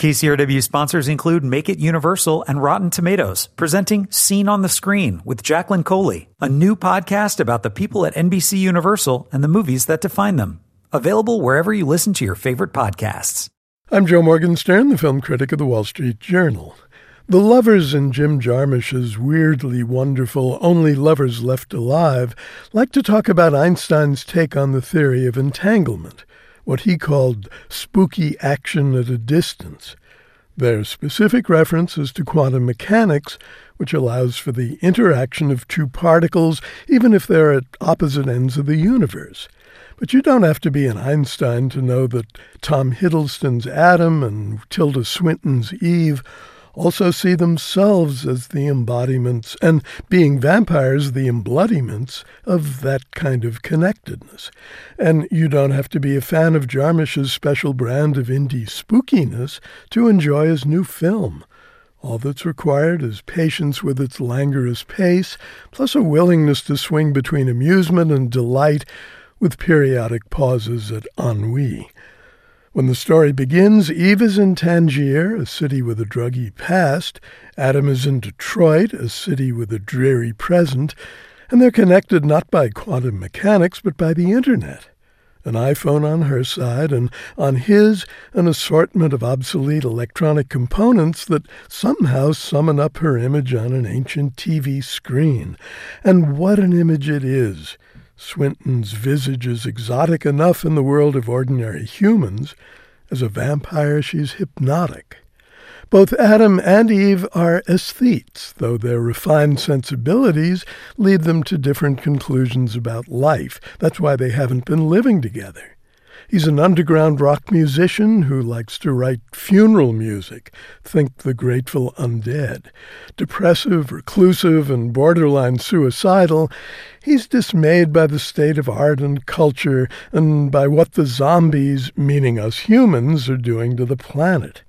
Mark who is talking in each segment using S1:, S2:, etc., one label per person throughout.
S1: KCRW sponsors include Make It Universal and Rotten Tomatoes, presenting Scene on the Screen with Jacqueline Coley, a new podcast about the people at NBC Universal and the movies that define them. Available wherever you listen to your favorite podcasts.
S2: I'm Joe Morgenstern, the film critic of the Wall Street Journal. The lovers in Jim Jarmusch's weirdly wonderful Only Lovers Left Alive like to talk about Einstein's take on the theory of entanglement what he called spooky action at a distance. Their specific reference is to quantum mechanics, which allows for the interaction of two particles even if they're at opposite ends of the universe. But you don't have to be an Einstein to know that Tom Hiddleston's Adam and Tilda Swinton's Eve also see themselves as the embodiments, and being vampires, the embodiments of that kind of connectedness. And you don't have to be a fan of Jarmusch's special brand of indie spookiness to enjoy his new film. All that's required is patience with its languorous pace, plus a willingness to swing between amusement and delight with periodic pauses at ennui. When the story begins, Eve is in Tangier, a city with a druggy past. Adam is in Detroit, a city with a dreary present. And they're connected not by quantum mechanics, but by the internet. An iPhone on her side, and on his, an assortment of obsolete electronic components that somehow summon up her image on an ancient TV screen. And what an image it is! Swinton's visage is exotic enough in the world of ordinary humans. As a vampire, she's hypnotic. Both Adam and Eve are aesthetes, though their refined sensibilities lead them to different conclusions about life. That's why they haven't been living together. He's an underground rock musician who likes to write funeral music, think the Grateful Undead. Depressive, reclusive, and borderline suicidal, he's dismayed by the state of art and culture and by what the zombies, meaning us humans, are doing to the planet.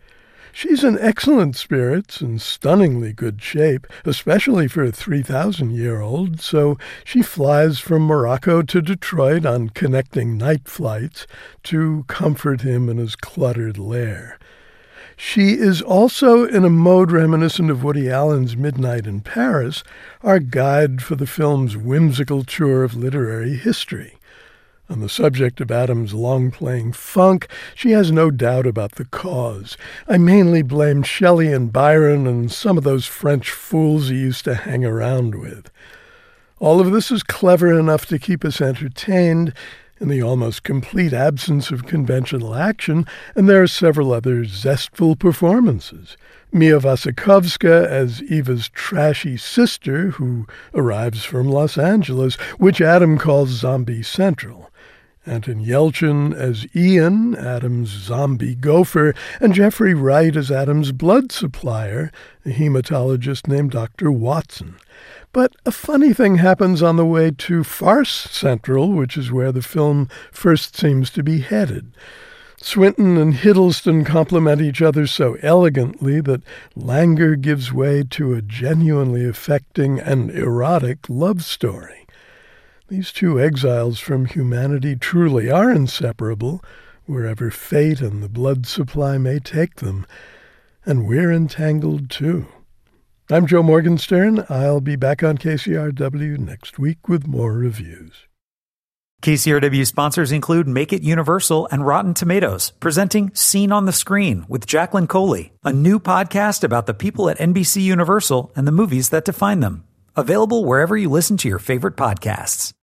S2: She's in excellent spirits and stunningly good shape, especially for a 3,000 year old, so she flies from Morocco to Detroit on connecting night flights to comfort him in his cluttered lair. She is also in a mode reminiscent of Woody Allen's Midnight in Paris, our guide for the film's whimsical tour of literary history. On the subject of Adam's long playing funk, she has no doubt about the cause. I mainly blame Shelley and Byron and some of those French fools he used to hang around with. All of this is clever enough to keep us entertained in the almost complete absence of conventional action, and there are several other zestful performances. Mia Wasikowska as Eva's trashy sister, who arrives from Los Angeles, which Adam calls Zombie Central. Anton Yelchin as Ian, Adam's zombie gopher, and Jeffrey Wright as Adam's blood supplier, a hematologist named Dr. Watson. But a funny thing happens on the way to Farce Central, which is where the film first seems to be headed. Swinton and Hiddleston complement each other so elegantly that languor gives way to a genuinely affecting and erotic love story. These two exiles from humanity truly are inseparable, wherever fate and the blood supply may take them, and we're entangled too. I'm Joe Morgenstern. I'll be back on KCRW next week with more reviews.
S1: KCRW sponsors include Make It Universal and Rotten Tomatoes, presenting Scene on the Screen with Jacqueline Coley, a new podcast about the people at NBC Universal and the movies that define them. Available wherever you listen to your favorite podcasts.